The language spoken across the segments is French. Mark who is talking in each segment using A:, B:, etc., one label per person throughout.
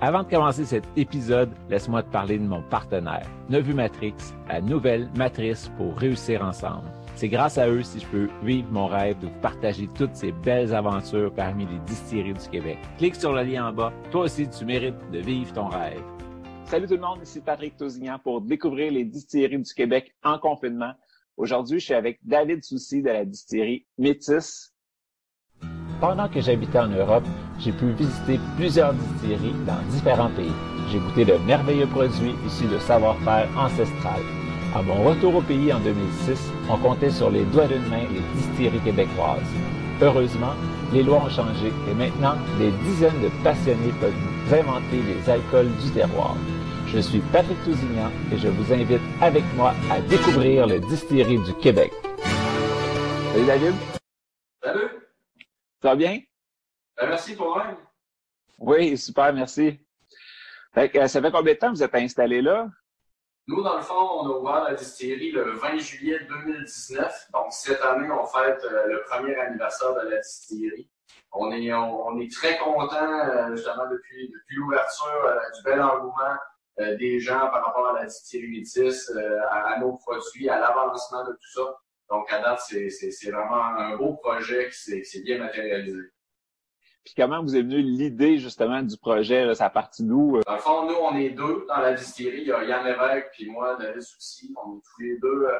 A: Avant de commencer cet épisode, laisse-moi te parler de mon partenaire, Nevu Matrix, la nouvelle matrice pour réussir ensemble. C'est grâce à eux si je peux vivre mon rêve de vous partager toutes ces belles aventures parmi les distilleries du Québec. Clique sur le lien en bas. Toi aussi, tu mérites de vivre ton rêve. Salut tout le monde, ici Patrick Tousignan pour découvrir les distilleries du Québec en confinement. Aujourd'hui, je suis avec David Soucy de la distillerie Métis. Pendant que j'habitais en Europe, j'ai pu visiter plusieurs distilleries dans différents pays. J'ai goûté de merveilleux produits issus de savoir-faire ancestral. À mon retour au pays en 2006, on comptait sur les doigts d'une main les distilleries québécoises. Heureusement, les lois ont changé et maintenant, des dizaines de passionnés peuvent inventer les alcools du terroir. Je suis Patrick Tousignan et je vous invite avec moi à découvrir le distillerie du Québec. Salut David. Ça va bien?
B: Ben, merci pour l'aide.
A: Oui, super, merci. Fait que, euh, ça fait combien de temps que vous êtes installé là?
B: Nous, dans le fond, on a ouvert la distillerie le 20 juillet 2019. Donc, cette année, on fête euh, le premier anniversaire de la distillerie. On est, on, est très content, euh, justement, depuis, depuis l'ouverture, du bel engouement des gens par rapport à la distillerie Métis, à, à, nos produits, à l'avancement de tout ça. Donc, à date, c'est vraiment un beau projet qui s'est bien matérialisé.
A: Puis comment vous est venue l'idée justement du projet? Là, ça partie d'où?
B: Euh? Dans le fond, nous, on est deux dans la distillerie. Il y a Yann Lévesque puis moi, David Soucy. On est tous les deux euh,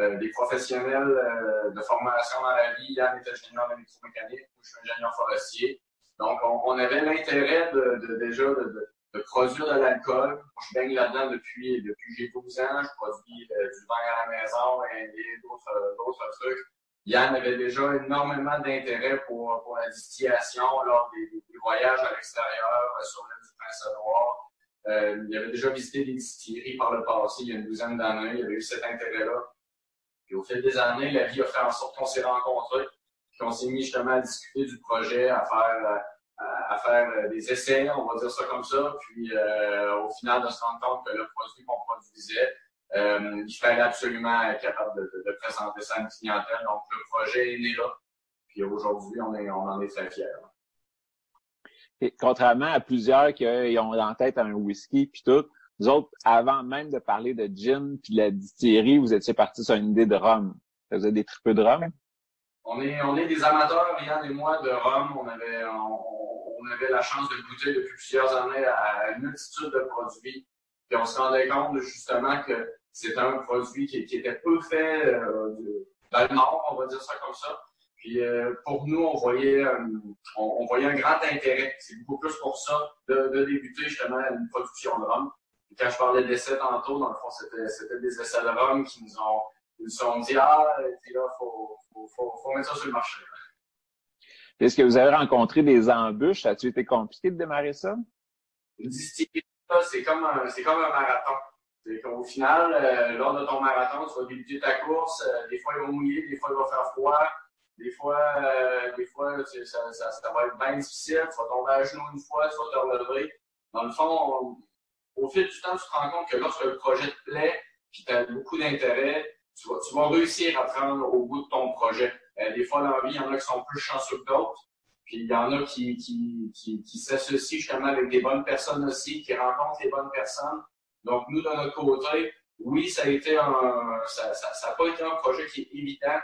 B: euh des professionnels euh, de formation dans la vie. Yann est ingénieur de mécanique, moi je suis ingénieur forestier. Donc, on, on avait l'intérêt de, de, déjà de, de produire de l'alcool. Je baigne là-dedans depuis, depuis j'ai 12 ans. Je produis euh, du vin à la maison et d'autres, d'autres trucs. Yann avait déjà énormément d'intérêt pour, pour la distillation lors des, des voyages à l'extérieur euh, sur l'île du Prince-Édouard. Euh, il avait déjà visité des distilleries par le passé, il y a une douzaine d'années. Il avait eu cet intérêt-là. Puis au fil des années, la vie a fait en sorte qu'on s'est rencontrés, qu'on s'est mis justement à discuter du projet, à faire à, faire euh, des essais, on va dire ça comme ça, puis euh, au final de se rendre compte que le produit qu'on produisait, euh, il fallait absolument être capable de, présenter ça à une clientèle. Donc le projet est né là, puis aujourd'hui on, en est très fiers.
A: Contrairement à plusieurs qui ont en tête un whisky puis tout, vous autres, avant même de parler de gin puis de la distillerie, vous étiez partis sur une idée de rhum. Vous avez des tripes de rhum?
B: On est, on est des amateurs, Yann et moi, de rhum. On avait, on, avait la chance de goûter depuis plusieurs années à une multitude de produits. Puis on se rendait compte justement que c'était un produit qui, était peu fait euh, dans le Nord, on va dire ça comme ça. Puis euh, pour nous, on voyait, euh, on, voyait un grand intérêt. C'est beaucoup plus pour ça de, débuter justement une production de rhum. Quand je parlais d'essais tantôt, dans le fond, c'était des essais de rhum qui nous ont, ont dit ah, il là, faut, faut, faut, faut mettre ça sur le marché.
A: Est-ce que vous avez rencontré des embûches? Ça a-tu été compliqué de démarrer ça?
B: c'est comme un, c'est comme un marathon. C'est qu'au final, euh, lors de ton marathon, tu vas débuter ta course. Euh, des fois, il va mouiller, des fois, il va faire froid. Des fois, euh, des fois ça, ça, ça, va être bien difficile. Tu vas tomber à genoux une fois, tu vas te relever. Dans le fond, au fil du temps, tu te rends compte que lorsque le projet te plaît, puis tu as beaucoup d'intérêt, tu vas, réussir à prendre au bout de ton projet. Euh, des fois, dans la vie, il y en a qui sont plus chanceux que d'autres. Puis il y en a qui, qui, qui, s'associent justement avec des bonnes personnes aussi, qui rencontrent les bonnes personnes. Donc, nous, de notre côté, oui, ça a été un, ça, ça, pas été un projet qui est évident.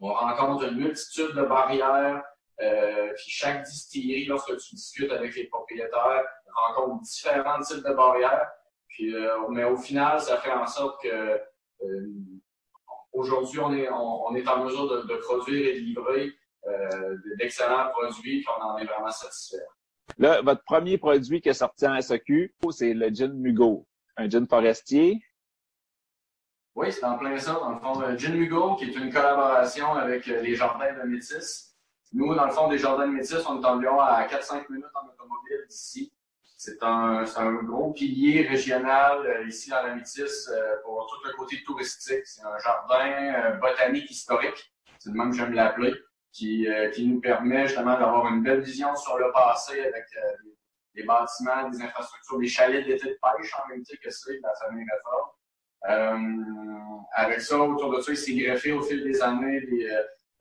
B: On rencontre une multitude de barrières. Euh, puis chaque distillerie, lorsque tu discutes avec les propriétaires, rencontre différents types de barrières. Puis, euh, mais au final, ça fait en sorte que aujourd'hui, on est, on, est en mesure de, de produire et de livrer euh, d'excellents produits, puis on en est vraiment satisfait.
A: Là, votre premier produit qui est sorti en SAQ, c'est le gin Mugo, un gin forestier.
B: Oui, c'est en plein ça. Dans le fond, le gin Mugo, qui est une collaboration avec les Jardins de Métis. Nous, dans le fond, des Jardins de Métis, on est environ à 4-5 minutes en automobile d'ici. C'est un, gros pilier régional euh, ici dans la Métis euh, pour tout le côté touristique. C'est un jardin botanique historique. C'est le même que j'aime l'appeler qui, euh, nous permet justement d'avoir une belle vision sur le passé avec euh, des, bâtiments, des infrastructures, des chalets d'été de pêche en même temps que c'est la famille Réforme. Euh, avec ça, autour de ça, il s'est greffé au fil des années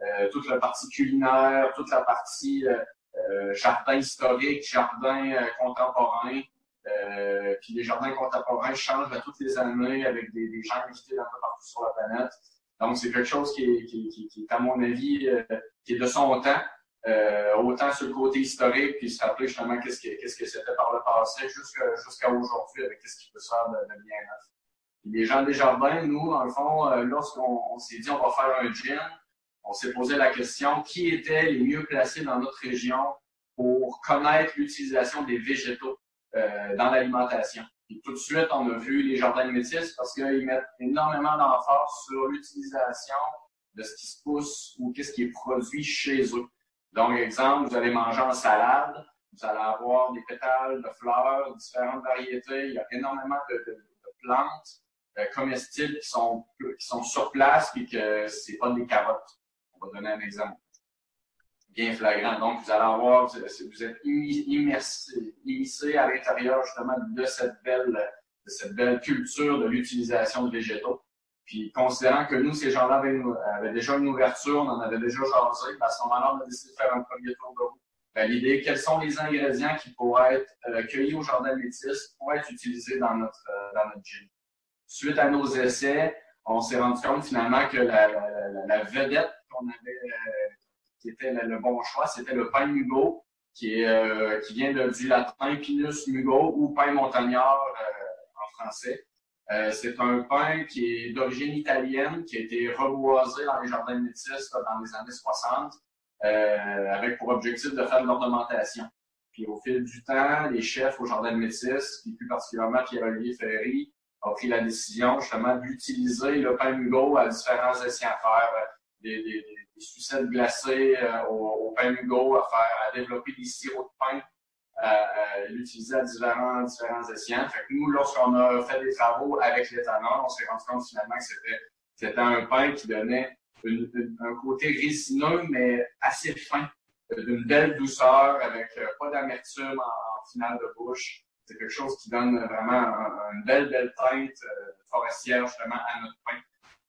B: euh, toute la partie culinaire, toute la partie jardin historique, jardin contemporain. puis les jardins contemporains changent à toutes les années avec des, des gens invités d'un peu partout sur la planète. Donc, c'est quelque chose qui est, qui, qui, qui est, à mon avis, qui est de son temps. Euh, autant sur le côté historique, puis se rappeler justement qu'est-ce que qu'est-ce que c'était par le passé jusqu'à aujourd'hui avec ce qui peut se faire de, de bien neuf. les gens des jardins, nous, dans le fond, euh, lorsqu'on s'est dit on va faire un gym, on s'est posé la question qui étaient les mieux placés dans notre région pour connaître l'utilisation des végétaux euh, dans l'alimentation? Tout de suite, on a vu les jardins de métis parce qu'ils mettent énormément d'emphase sur l'utilisation de ce qui se pousse ou qu'est-ce qui est produit chez eux. Donc, exemple, vous allez manger en salade, vous allez avoir des pétales de fleurs, différentes variétés. Il y a énormément de, de, de plantes euh, comestibles qui sont, qui sont sur place et que c'est pas des carottes. Donner un exemple bien flagrant. Donc, vous allez avoir, vous êtes immiscé à l'intérieur justement de cette belle, cette belle culture de l'utilisation de végétaux. Puis, considérant que nous, ces gens-là avaient, déjà une ouverture, on en avait déjà jasé, ben, à ce moment-là, on a décidé de faire un premier tour de roue. Ben, L'idée, quels sont les ingrédients qui pourraient être cueillis au jardin métis pour être utilisés dans notre, dans notre gin. Suite à nos essais, on s'est rendu compte finalement que la vedette qu'on avait, euh, qui était le, bon choix, c'était le pain mugo, qui, euh, qui vient de, du latin pinus mugo ou pain montagnard en français. Euh, c'est un pain qui est d'origine italienne, qui a été reboisé dans les jardins de métis dans les années 60, euh, avec pour objectif de faire de l'ornementation. Puis au fil du temps, les chefs au jardin de métis, puis plus particulièrement Pierre-Olivier Ferry, ont pris la décision justement d'utiliser le pain mugo à différents essais à faire, euh, des, des, des sucettes glacées euh, au, pain mugo, à faire, à développer des sirops de pain à, l'utiliser à différents, différents. Fait nous, lorsqu'on a fait des travaux avec l'éthanol, on s'est rendu compte finalement que c'était, c'était un pain qui donnait un côté résineux, mais assez fin, d'une belle douceur, avec euh, pas d'amertume en, finale de bouche. C'est quelque chose qui donne vraiment une belle, belle teinte euh, forestière justement à notre pain.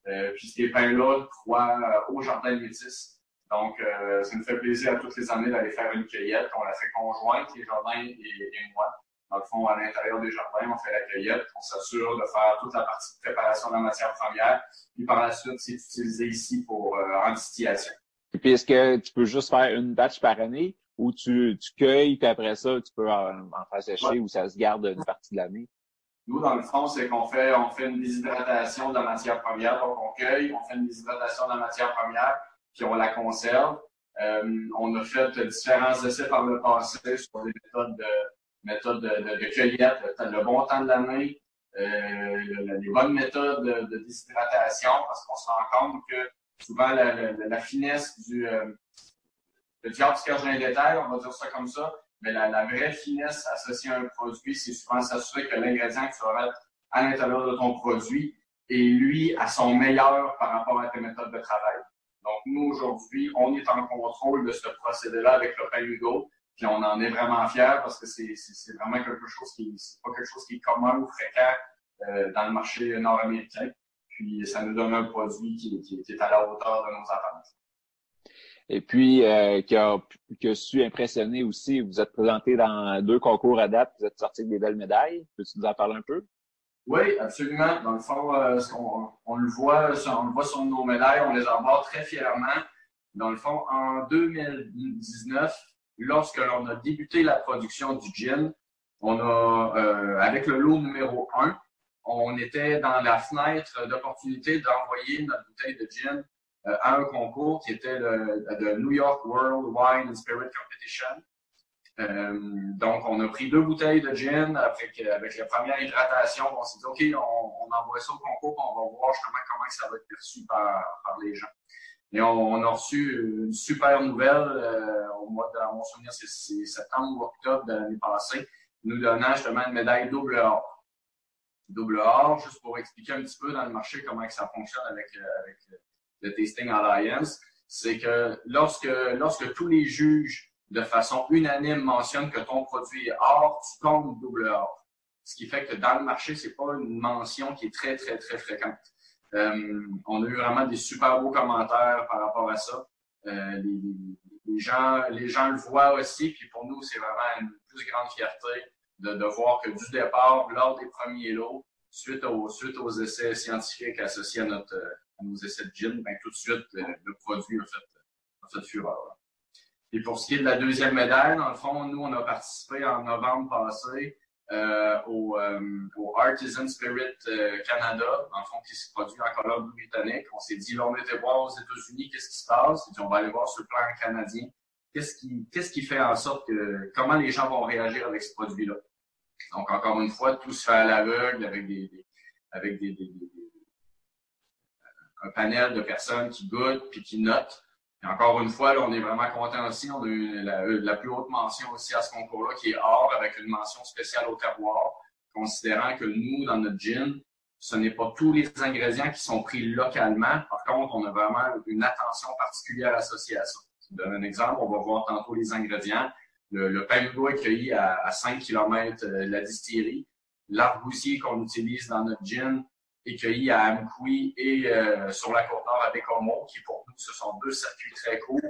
B: Euh, puis ces pains-là croient au jardin de métis. Donc, euh, ça nous fait plaisir à toutes les années d'aller faire une cueillette. On la fait conjointe, les jardins et, et moi. Dans le fond, à l'intérieur des jardins, on fait la cueillette. On s'assure de faire toute la partie de préparation de la matière première. Puis par la suite, c'est utilisé ici pour euh, en distillation.
A: Et puis, est-ce que tu peux juste faire une batch par année ou tu, tu cueilles, puis après ça, tu peux en, faire sécher ou ça se garde une partie de l'année?
B: Nous, dans le fond, c'est qu'on fait, on fait une déshydratation de la matière première. Donc, on cueille, on fait une déshydratation de la matière première puis on la conserve. Euh, on a fait différents essais par le passé sur des méthodes de, méthodes de, de, cueillette, le, bon temps de l'année, euh, les bonnes méthodes de, déshydratation, parce qu'on se rend compte que souvent la, la, la finesse du euh, le diable on va dire ça comme ça, mais la, vraie finesse associée à un produit, c'est souvent s'assurer que l'ingrédient que tu vas mettre à l'intérieur de ton produit est lui à son meilleur par rapport à tes méthodes de travail. Donc, nous, aujourd'hui, on est en contrôle de ce procédé-là avec le pain Hugo, puis on en est vraiment fiers parce que c'est vraiment quelque chose qui c'est pas quelque chose qui est commun ou fréquent euh, dans le marché nord-américain. Puis, ça nous donne un produit qui, qui, est à la hauteur de nos attentes.
A: Et puis, euh, qui, a, qui a su impressionner aussi, vous êtes présenté dans deux concours à date, vous êtes sorti avec des belles médailles. Peux-tu nous en parler un peu?
B: Oui, absolument. Dans le fond, euh, on, on, le voit, on le voit sur nos médailles, on les embarque très fièrement. Dans le fond, en 2019, lorsque l'on a débuté la production du gin, on a, euh, avec le lot numéro 1, on était dans la fenêtre d'opportunité d'envoyer notre bouteille de gin à un concours qui était le, New York World Wine and Spirit Competition. Euh, donc, on a pris deux bouteilles de gin avec, avec la première hydratation. On s'est dit, OK, on, envoie ça au concours, on va voir justement comment ça va être perçu par, les gens. Et on, a reçu une super nouvelle euh, au mois de, à mon souvenir, c'est septembre ou octobre de l'année passée, nous donnant justement une médaille double or. Double or, juste pour expliquer un petit peu dans le marché comment ça fonctionne avec, avec le Tasting Alliance, c'est que lorsque, lorsque tous les juges de façon unanime mentionne que ton produit est or, tu comptes double or. Ce qui fait que dans le marché, c'est pas une mention qui est très, très, très fréquente. Euh, on a eu vraiment des super beaux commentaires par rapport à ça. Euh, les, gens, les gens le voient aussi. Puis pour nous, c'est vraiment une plus grande fierté de, de voir que du départ, lors des premiers lots, suite aux, essais scientifiques associés à, notre, nos essais de gin, ben, tout de suite, le, produit a fait, a fait fureur. Et pour ce qui est de la deuxième médaille, dans le fond, nous, on a participé en novembre passé euh, au, euh, au, Artisan Spirit euh, Canada, dans le fond, qui se produit en Colombie-Britannique. On s'est dit, là, on était voir aux États-Unis, qu'est-ce qui se passe? On va aller voir sur le plan canadien. Qu'est-ce qui, qu'est-ce qui fait en sorte que, comment les gens vont réagir avec ce produit-là? Donc, encore une fois, tout se fait à l'aveugle avec des, avec des, un panel de personnes qui goûtent puis qui notent. Et encore une fois, là, on est vraiment content aussi. On a eu la, plus haute mention aussi à ce concours-là, qui est or, avec une mention spéciale au terroir, considérant que nous, dans notre gin, ce n'est pas tous les ingrédients qui sont pris localement. Par contre, on a vraiment une attention particulière associée à ça. Je donne un exemple. On va voir tantôt les ingrédients. Le, le pain est cueilli à, à 5 km de la distillerie. L'argousier qu'on utilise dans notre gin est cueilli à Amkoui et euh, sur la côte nord à Bécomo, qui pour nous, ce sont deux circuits très courts.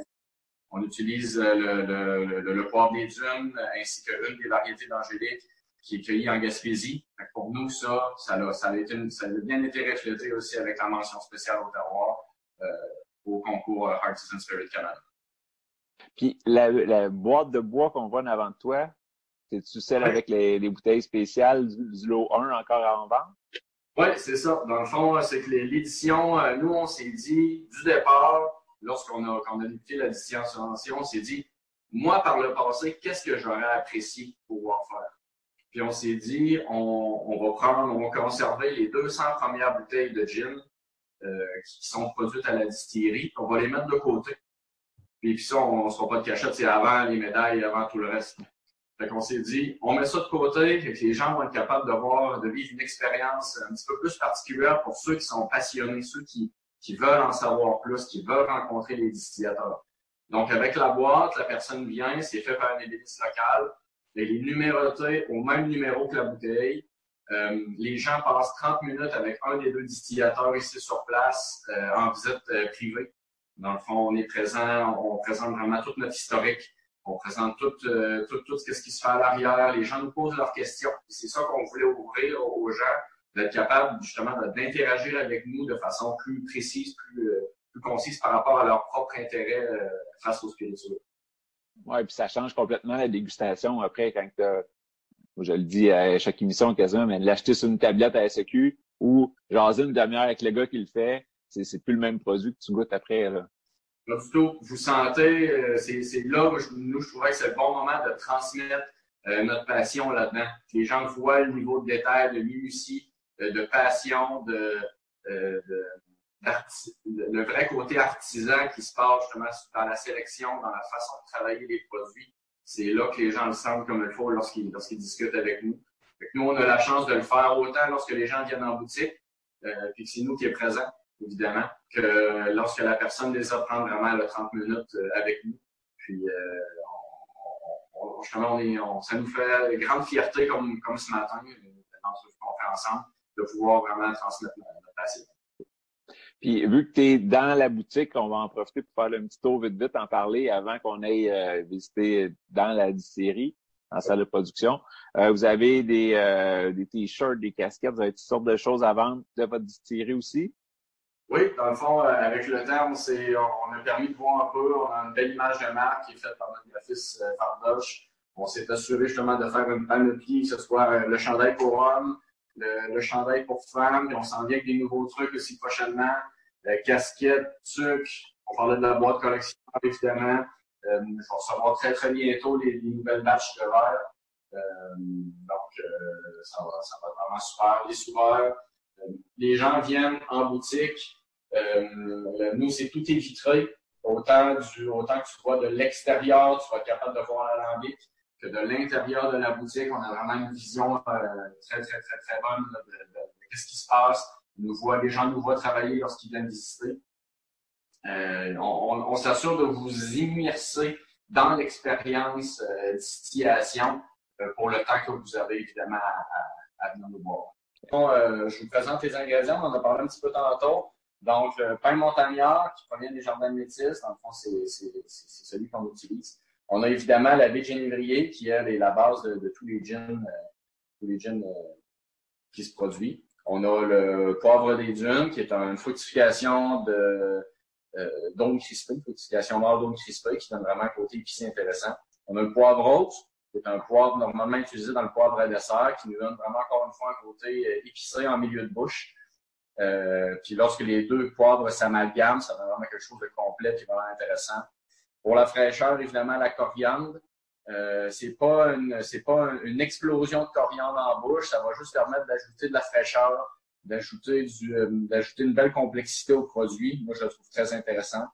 B: On utilise euh, le, le, le, poivre des dunes ainsi qu'une des variétés d'angélique qui est cueillie en Gaspésie. pour nous, ça, ça a, ça, a été, ça a bien été reflété aussi avec la mention spéciale au terroir euh, au concours Artisan Spirit Canada.
A: Puis la, la boîte de bois qu'on voit en avant de toi, c'est-tu celle avec les, les, bouteilles spéciales du, du, lot 1 encore en vente?
B: Oui, c'est ça. Dans le fond, c'est que l'édition, euh, nous, on s'est dit, du départ, lorsqu'on a, quand a débuté l'édition on s'est dit, moi, par le passé, qu'est-ce que j'aurais apprécié pouvoir faire? Puis on s'est dit, on, on, va prendre, on va conserver les 200 premières bouteilles de gin euh, qui sont produites à la distillerie, on va les mettre de côté. Puis, puis ça, on ne se fera pas de cachette, c'est avant les médailles, avant tout le reste. Fait qu'on s'est dit, on met ça de côté, et que les gens vont être capables de voir, de vivre une expérience un petit peu plus particulière pour ceux qui sont passionnés, ceux qui, qui veulent en savoir plus, qui veulent rencontrer les distillateurs. Donc, avec la boîte, la personne vient, c'est fait par un ébéniste local, elle est numérotée au même numéro que la bouteille. Euh, les gens passent 30 minutes avec un des deux distillateurs ici sur place euh, en visite euh, privée. Dans le fond, on est présent, on présente vraiment toute notre historique on présente tout, euh, tout, tout, ce qui se fait à l'arrière. Les gens nous posent leurs questions. C'est ça qu'on voulait ouvrir aux gens, d'être capable justement d'interagir avec nous de façon plus précise, plus, euh, plus concise par rapport à leur propre intérêt euh, face aux spiritueux.
A: Oui, puis ça change complètement la dégustation après quand je le dis à chaque émission quasiment, mais l'acheter sur une tablette à SEQ ou jaser une demi-heure avec le gars qui le fait, c'est plus le même produit que tu goûtes après. Là.
B: Là, plutôt, vous sentez, euh, c'est là où je, nous, je trouvais que c'est le bon moment de transmettre euh, notre passion là-dedans. Les gens voient le niveau de détail, de minutie, de, de passion, de, euh, de, le vrai côté artisan qui se passe justement dans la sélection, dans la façon de travailler les produits. C'est là que les gens le sentent comme il faut lorsqu'ils lorsqu'ils discutent avec nous. nous, on a la chance de le faire autant lorsque les gens viennent en boutique, euh, puis que c'est nous qui est présent évidemment, que lorsque la personne désire prendre vraiment le 30 minutes euh, avec nous. Puis, euh, on, on, ça nous fait grande fierté, comme, comme ce matin, euh, dans ce qu'on fait ensemble, de pouvoir vraiment transmettre notre, passion.
A: Puis, vu que tu es dans la boutique, on va en profiter pour faire un petit tour vite vite, en parler avant qu'on aille euh, visiter dans la distillerie, en salle de production. Euh, vous avez des, euh, des t-shirts, des casquettes, vous avez toutes sortes de choses à vendre de votre distillerie aussi?
B: Oui, dans le fond, euh, avec le temps, on, a permis de voir un peu, on a une belle image de marque qui est faite par notre graphiste euh, Fardoche. On s'est assuré justement de faire une panoplie, que ce soit euh, le chandail pour hommes, le, chandail pour femmes, puis on s'en vient avec des nouveaux trucs aussi prochainement. casquettes, sucre, on parlait de la boîte collection, évidemment. Euh, on va recevoir très très bientôt les, nouvelles batches de verre. donc, ça, va, ça va vraiment super. Les souverains, les gens viennent en boutique. Euh, nous, c'est tout est vitré. Autant, que tu vois de l'extérieur, tu vas être capable de voir l'alambic, que de l'intérieur de la boutique, on a vraiment une vision euh, très, très, très, très bonne de, ce qui se passe. Nous les gens nous voient travailler lorsqu'ils viennent visiter. Euh, on, s'assure de vous immerser dans l'expérience euh, distillation euh, pour le temps que vous avez évidemment à, à venir nous voir. Euh, je vous présente les ingrédients, on en a parlé un petit peu tantôt. Donc, le pain montagnard qui provient des jardins de métis, dans le fond, c'est celui qu'on utilise. On a évidemment la baie de génévrier qui, est la base de, tous les gins, euh, tous les gins euh, qui se produisent. On a le poivre des dunes qui est une fructification de d'onde crispée, fructification mort d'onde crispée qui donne vraiment un côté épicé intéressant. On a le poivre rose qui est un poivre normalement utilisé dans le poivre à dessert qui nous donne vraiment encore une fois un côté euh, épicé en milieu de bouche. Euh, puis lorsque les deux poivres s'amalgament, ça donne vraiment quelque chose de complet et vraiment intéressant. Pour la fraîcheur, évidemment, la coriandre. Euh, c'est pas une c'est explosion de coriandre en bouche, ça va juste permettre d'ajouter de la fraîcheur, d'ajouter euh, d'ajouter une belle complexité au produit. Moi, je le trouve très intéressant.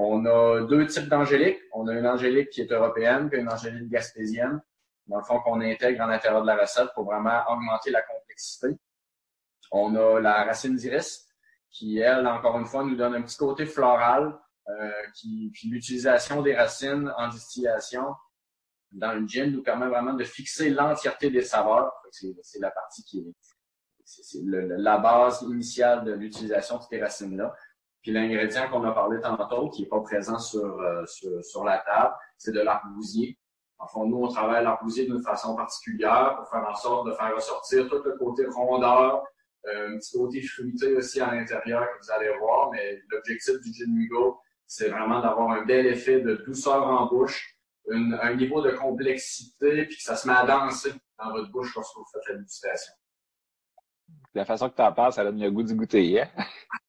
B: On a deux types d'angélique. On a une angélique qui est européenne, puis une angélique gaspésienne. Dans le fond, qu'on intègre en l'intérieur de la recette pour vraiment augmenter la complexité. On a la racine d'iris, qui, elle, encore une fois, nous donne un petit côté floral, euh, qui, puis l'utilisation des racines en distillation dans le gin nous permet vraiment de fixer l'entièreté des saveurs. C'est la partie qui est, c'est la base initiale de l'utilisation de ces racines-là. Puis l'ingrédient qu'on a parlé tantôt, qui n'est pas présent sur, euh, sur, sur, la table, c'est de l'argousier. En fond, nous, on travaille l'argousier d'une façon particulière pour faire en sorte de faire ressortir tout le côté rondeur, euh, un petit côté fruité aussi à l'intérieur que vous allez voir. Mais l'objectif du gin Mugo, c'est vraiment d'avoir un bel effet de douceur en bouche, un niveau de complexité, puis que ça se met à danser dans votre bouche lorsque vous faites la dégustation.
A: La façon que tu en parles, ça donne le goût du goûter, hein?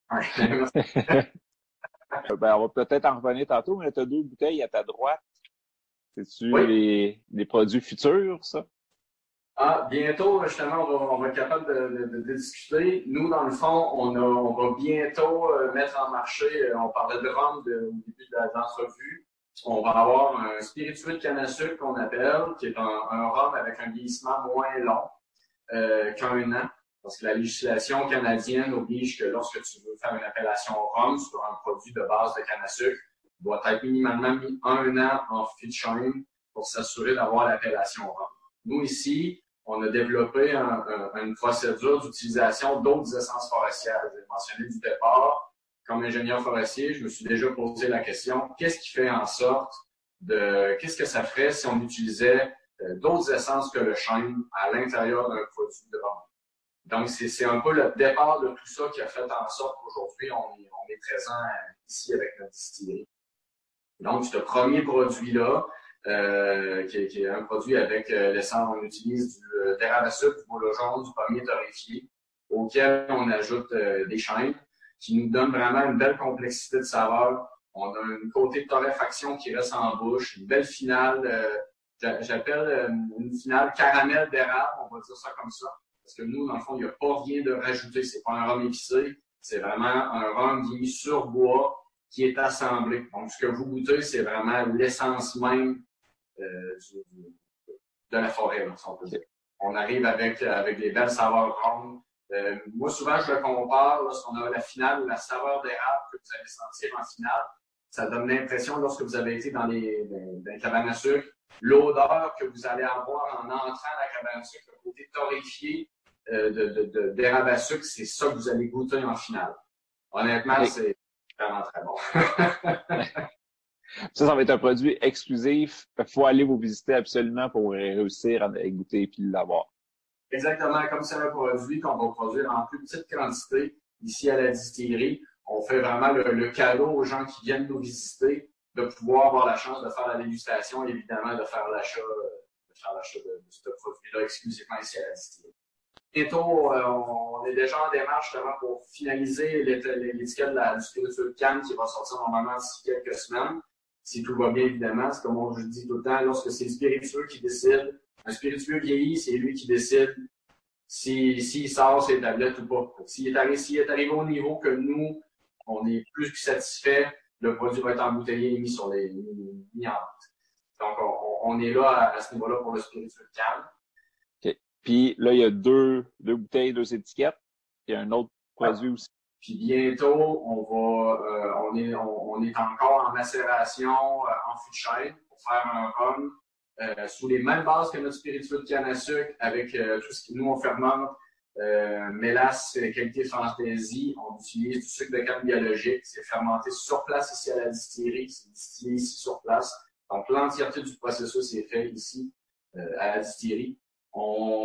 A: ben, on va peut-être en revenir tantôt, mais tu as deux bouteilles à ta droite. C'est-tu les, les, produits futurs, ça?
B: Ah, bientôt, justement, on va, on va être capable de, de, de, discuter. Nous, dans le fond, on, a, on va bientôt euh, mettre en marché, euh, on parlait de rhum au début de l'entrevue. On va avoir un spiritueux de canne à sucre qu'on appelle, qui est un, un rhum avec un vieillissement moins long euh, qu'un an. Parce que la législation canadienne oblige que lorsque tu veux faire une appellation rhum sur un produit de base de canne à sucre, il doit être minimalement mis un an en fût chain pour s'assurer d'avoir l'appellation rhum. Nous, ici, on a développé une procédure d'utilisation d'autres essences forestières. Je l'ai mentionné du départ. Comme ingénieur forestier, je me suis déjà posé la question, qu'est-ce qui fait en sorte de, qu'est-ce que ça ferait si on utilisait euh, d'autres essences que le chêne à l'intérieur d'un produit de vente? Donc, c'est un peu le départ de tout ça qui a fait en sorte qu'aujourd'hui, on, est présent ici avec notre distillerie. Donc, ce premier produit-là, euh, qui, est un produit avec euh, l'essence, on utilise du euh, d'érable à sucre, du bouleau jaune, du pommier torréfié, auquel on ajoute des chaînes, qui nous donne vraiment une belle complexité de saveur. On a un côté de torréfaction qui reste en bouche, une belle finale, j'appelle une finale caramel d'érable, on va dire ça comme ça. Parce que nous, dans le fond, il n'y a pas rien de rajouté. C'est pas un rhum épicé. C'est vraiment un rhum qui est mis sur bois, qui est assemblé. Donc, ce que vous goûtez, c'est vraiment l'essence même euh, de la forêt, si on peut dire. On arrive avec, avec des belles saveurs rondes. Euh, moi, souvent, je le compare lorsqu'on a la finale, la saveur d'érable que vous allez sentir en finale. Ça donne l'impression, lorsque vous avez été dans les, dans les cabanes à sucre, l'odeur que vous allez avoir en entrant à la cabane à sucre, le côté torréfié, euh, de, d'érable à sucre, c'est ça que vous allez goûter en finale. Honnêtement, c'est vraiment très bon.
A: ça, ça va être un produit exclusif. Il faut aller vous visiter absolument pour réussir à goûter et puis l'avoir.
B: Exactement. Comme c'est un produit qu'on va produire en plus petite quantité ici à la distillerie, on fait vraiment le, cadeau aux gens qui viennent nous visiter de pouvoir avoir la chance de faire la dégustation et évidemment de faire l'achat de, faire l'achat de, de ce produit-là exclusivement ici à la distillerie. Bientôt, euh, on est déjà en démarche justement pour finaliser l'étiquette du spiritueux Cannes qui va sortir normalement d'ici quelques semaines. Si tout va bien, évidemment. C'est comme je dis tout le temps, lorsque c'est le spiritueux qui décide, un spiritueux vieilli, c'est lui qui décide s'il si, sort ses tablettes ou pas. S'il est, arrivé, est arrivé au niveau que nous, on est plus que satisfait, le produit va être embouteillé et mis sur les mis en vente. Donc, on, est là à, ce niveau-là pour le spiritueux Cannes.
A: Puis là, il y a deux, deux bouteilles, deux étiquettes. Il y a un autre produit aussi.
B: Puis bientôt, on va, euh, on est, on, est encore en macération euh, en fût de chêne pour faire un rhum euh, sous les mêmes bases que notre spiritueux de canne à sucre avec tout ce qui nous on fermente Euh, mélasse, qualité fantaisie, on utilise du sucre de canne biologique, c'est fermenté sur place ici à la distillerie, c'est distillé ici sur place. Donc l'entièreté du processus est fait ici à la distillerie. On,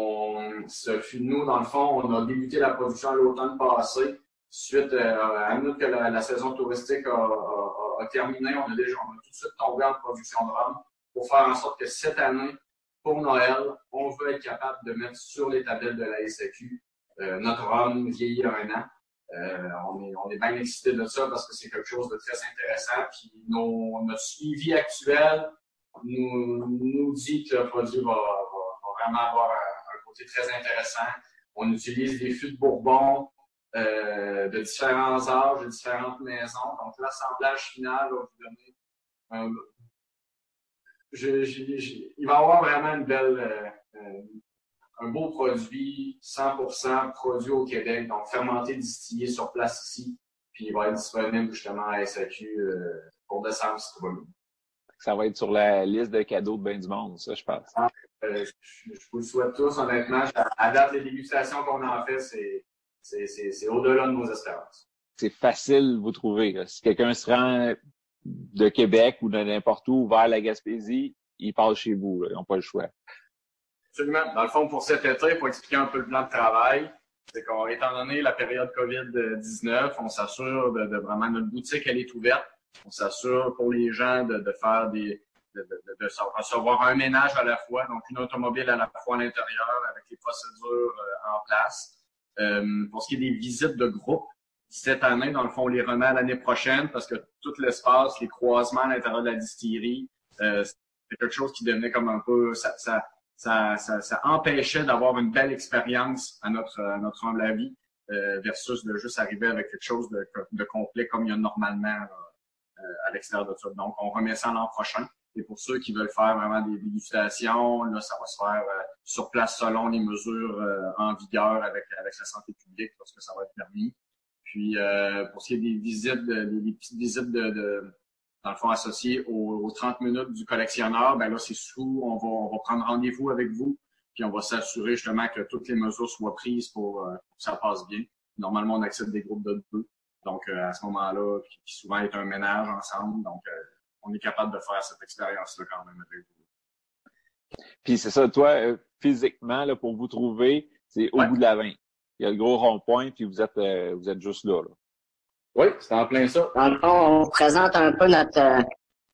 B: nous, dans le fond, on a débuté la production l'automne passé. Suite euh, à minute que la, saison touristique a, terminé, on a déjà tout de suite tombé en production de rhum pour faire en sorte que cette année, pour Noël, on veut être capable de mettre sur les tablettes de la SAQ euh, notre rhum vieilli un an. Euh, on, est, on est bien excité de ça parce que c'est quelque chose de très intéressant. Puis notre suivi actuel nous, nous dit que le produit va, vraiment avoir côté très intéressant. On utilise des fûts de Bourbon euh, de différents âges, de différentes maisons. Donc l'assemblage final va vous donner un, il va y avoir vraiment une belle, euh, euh, un beau produit 100% produit au Québec, donc fermenté, distillé sur place ici, puis il va être disponible justement à SAQ euh, pour décembre si va bien.
A: Ça va être sur la liste de cadeaux de bien du monde, ça, je pense.
B: Ah, je, vous le souhaite tous, honnêtement. À date, les dégustations qu'on en fait, c'est au-delà de nos espérances.
A: C'est facile, vous trouver. Si quelqu'un se rend de Québec ou de n'importe où vers la Gaspésie, ils passent chez vous. Ils n'ont pas le choix.
B: Absolument. Dans le fond, pour cet été, pour expliquer un peu le plan de travail, c'est qu'on, étant donné la période COVID-19, on s'assure de, vraiment notre boutique, elle est ouverte. On s'assure pour les gens de, faire des, de, recevoir un ménage à la fois, donc une automobile à la fois à l'intérieur avec les procédures euh, en place. Euh, pour ce qui est des visites de groupe, cette année, dans le fond, on les remet l'année prochaine parce que tout l'espace, les croisements à l'intérieur de la distillerie, euh, c'est quelque chose qui devenait comme un peu, ça, ça, ça, ça, empêchait d'avoir une belle expérience à notre, à notre humble avis euh, versus de juste arriver avec quelque chose de, de complet comme il y a normalement euh, à l'extérieur de ça. Donc, on remet ça l'an prochain. Et pour ceux qui veulent faire vraiment des dégustations, là, ça va se faire sur place selon les mesures en vigueur avec, avec la santé publique lorsque ça va être permis. Puis euh, pour ce qui est des visites, des, petites visites de, de, dans le fond associées aux, 30 minutes du collectionneur, ben là c'est sous, on va, on va prendre rendez-vous avec vous, puis on va s'assurer justement que toutes les mesures soient prises pour, euh, que ça passe bien. Normalement, on accepte des groupes de deux. Donc euh, à ce moment-là, qui, souvent est un ménage ensemble, donc on est capable de faire cette expérience-là quand même avec vous.
A: Puis c'est ça, toi, physiquement, là, pour vous trouver, c'est au bout de la 20 il y a le gros rond-point, puis vous êtes, euh, vous êtes juste là, là.
B: Oui, c'est en plein ça.
C: Dans le fond, on présente un peu notre, euh,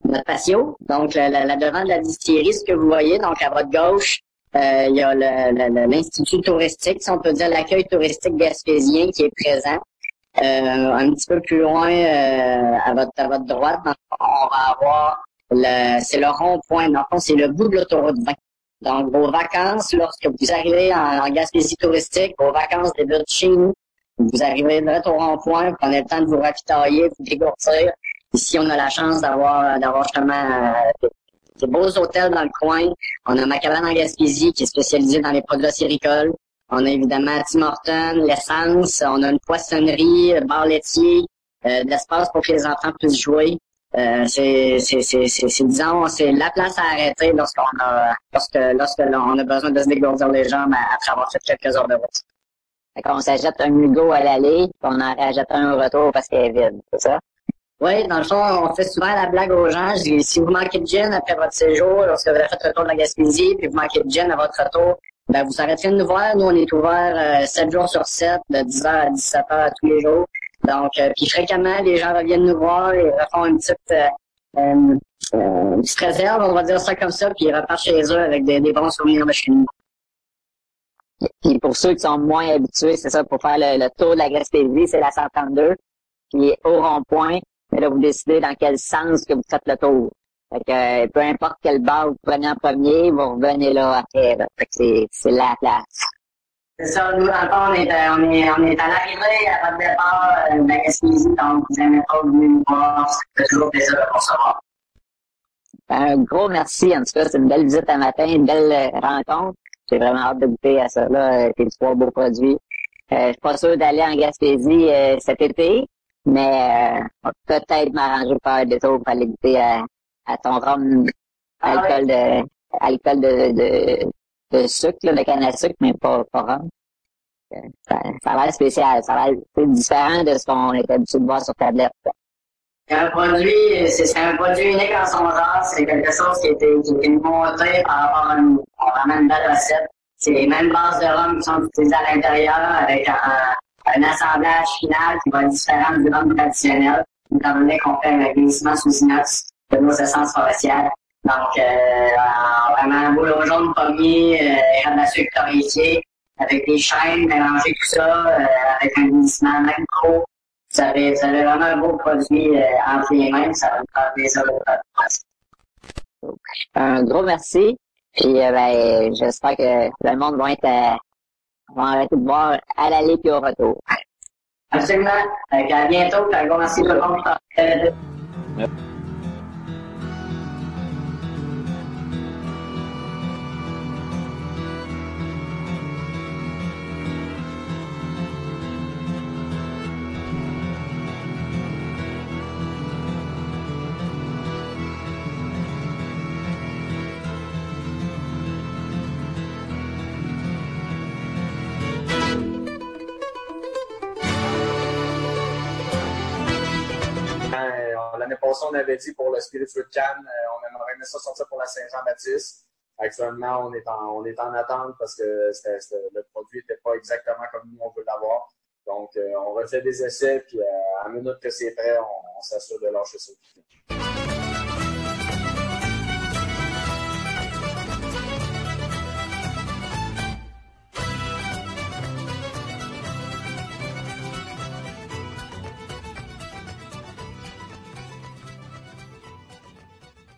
C: notre patio. Donc, la, la, devant de la distillerie, ce que vous voyez, donc à votre gauche, euh, il y a l'Institut touristique, si on peut dire l'accueil touristique gaspésien qui est présent. Un petit peu plus loin, à, votre, à votre droite, on va avoir le, c'est le rond-point. Dans le fond, c'est le bout de l'autoroute 20. Donc, vos vacances, lorsque vous arrivez en, Gaspésie touristique, vos vacances débutent chez nous. Vous arrivez direct au rond-point, vous prenez le temps de vous ravitailler, vous dégourdir. Ici, on a la chance d'avoir d'avoir justement euh, des beaux hôtels dans le coin. On a ma cabane en Gaspésie qui est spécialisée dans les produits acéricoles. On a évidemment Tim Horton, l'essence. On a une poissonnerie, bar laitier, euh, de l'espace pour que les enfants puissent jouer. Euh, c'est, c'est, c'est, c'est, disons, c'est la place à arrêter lorsqu'on a, lorsque, lorsque on a besoin de se dégourdir les jambes après avoir fait quelques heures de route.
D: Fait qu'on s'achète un Hugo à l'aller, puis on en rachète un au retour parce qu'elle est vide, c'est ça?
C: Oui, dans le fond, on fait souvent la blague aux gens. Je dis, si vous manquez de gin après votre séjour, lorsque vous avez fait le tour de la Gaspésie, puis vous manquez de gin à votre retour, ben vous arrêtez de nous voir. Nous, on est ouvert euh, 7 jours sur 7, de 10h à 17h tous les jours. Donc, euh, puis fréquemment, les gens reviennent nous voir et refont une petite, euh, euh, réserve, on va dire ça comme ça, puis ils repartent chez eux avec des, bons souvenirs de chez nous.
D: Puis pour ceux qui sont moins habitués, c'est ça, pour faire le, tour de la Gaspésie, c'est la 132, est au rond-point. Là, vous décidez dans quel sens que vous faites le tour. Fait que peu importe quel bar vous prenez en premier, vous revenez là après. Fait que c'est la place.
C: C'est ça, nous, dans le fond, on est, euh, on est, on est à l'arrivée, à votre départ euh, de la Gaspésie, donc vous n'avez pas venu nous voir, c'est toujours plaisir de recevoir.
D: Un gros merci, en tout cas, c'est une belle visite à matin, une belle euh, rencontre. J'ai vraiment hâte de goûter à ça, là, tes trois beaux produits. Euh, je suis pas sûr d'aller en Gaspésie cet été, mais euh, peut-être m'arranger pour faire des tours pour aller goûter à, à ton rhum à l'alcool de, à de, de, de sucre, là, de canne à sucre, mais pas, pas rhum. ça, ça a spécial. Ça a l'air différent de ce qu'on est habitué de voir sur tablette.
C: C'est un produit, c'est un produit unique en son genre. C'est quelque chose qui été, qui été monté par rapport à une, vraiment une belle recette. C'est les mêmes bases de rhum qui sont utilisées à l'intérieur avec un, un assemblage final qui va être différent du rhum traditionnel, étant donné qu'on fait un glissement sous inox de nos essences forestières. Donc, euh, vraiment un boulot jaune pommier, euh, de la sucre torréfié, avec des chaînes, mélanger tout ça, euh, avec un glissement même trop. Vous avez, vous avez vraiment un beau produit euh, entre les mains, ça va me faire plaisir de
D: vous Un gros merci. Puis euh, ben, j'espère que le monde va être euh, va arrêter de boire à l'aller puis au retour.
C: Absolument. Donc, à bientôt. Un gros merci tout le monde.
B: On avait dit pour le Spirit Fruit Can, euh, on aimerait ça sortir pour la Saint-Jean-Baptiste. Actuellement, on est en, on est en attente parce que le produit n'était pas exactement comme nous, on veut l'avoir. Donc, euh, on refait des essais, puis euh, à minute que c'est prêt, on, on s'assure de lâcher ça.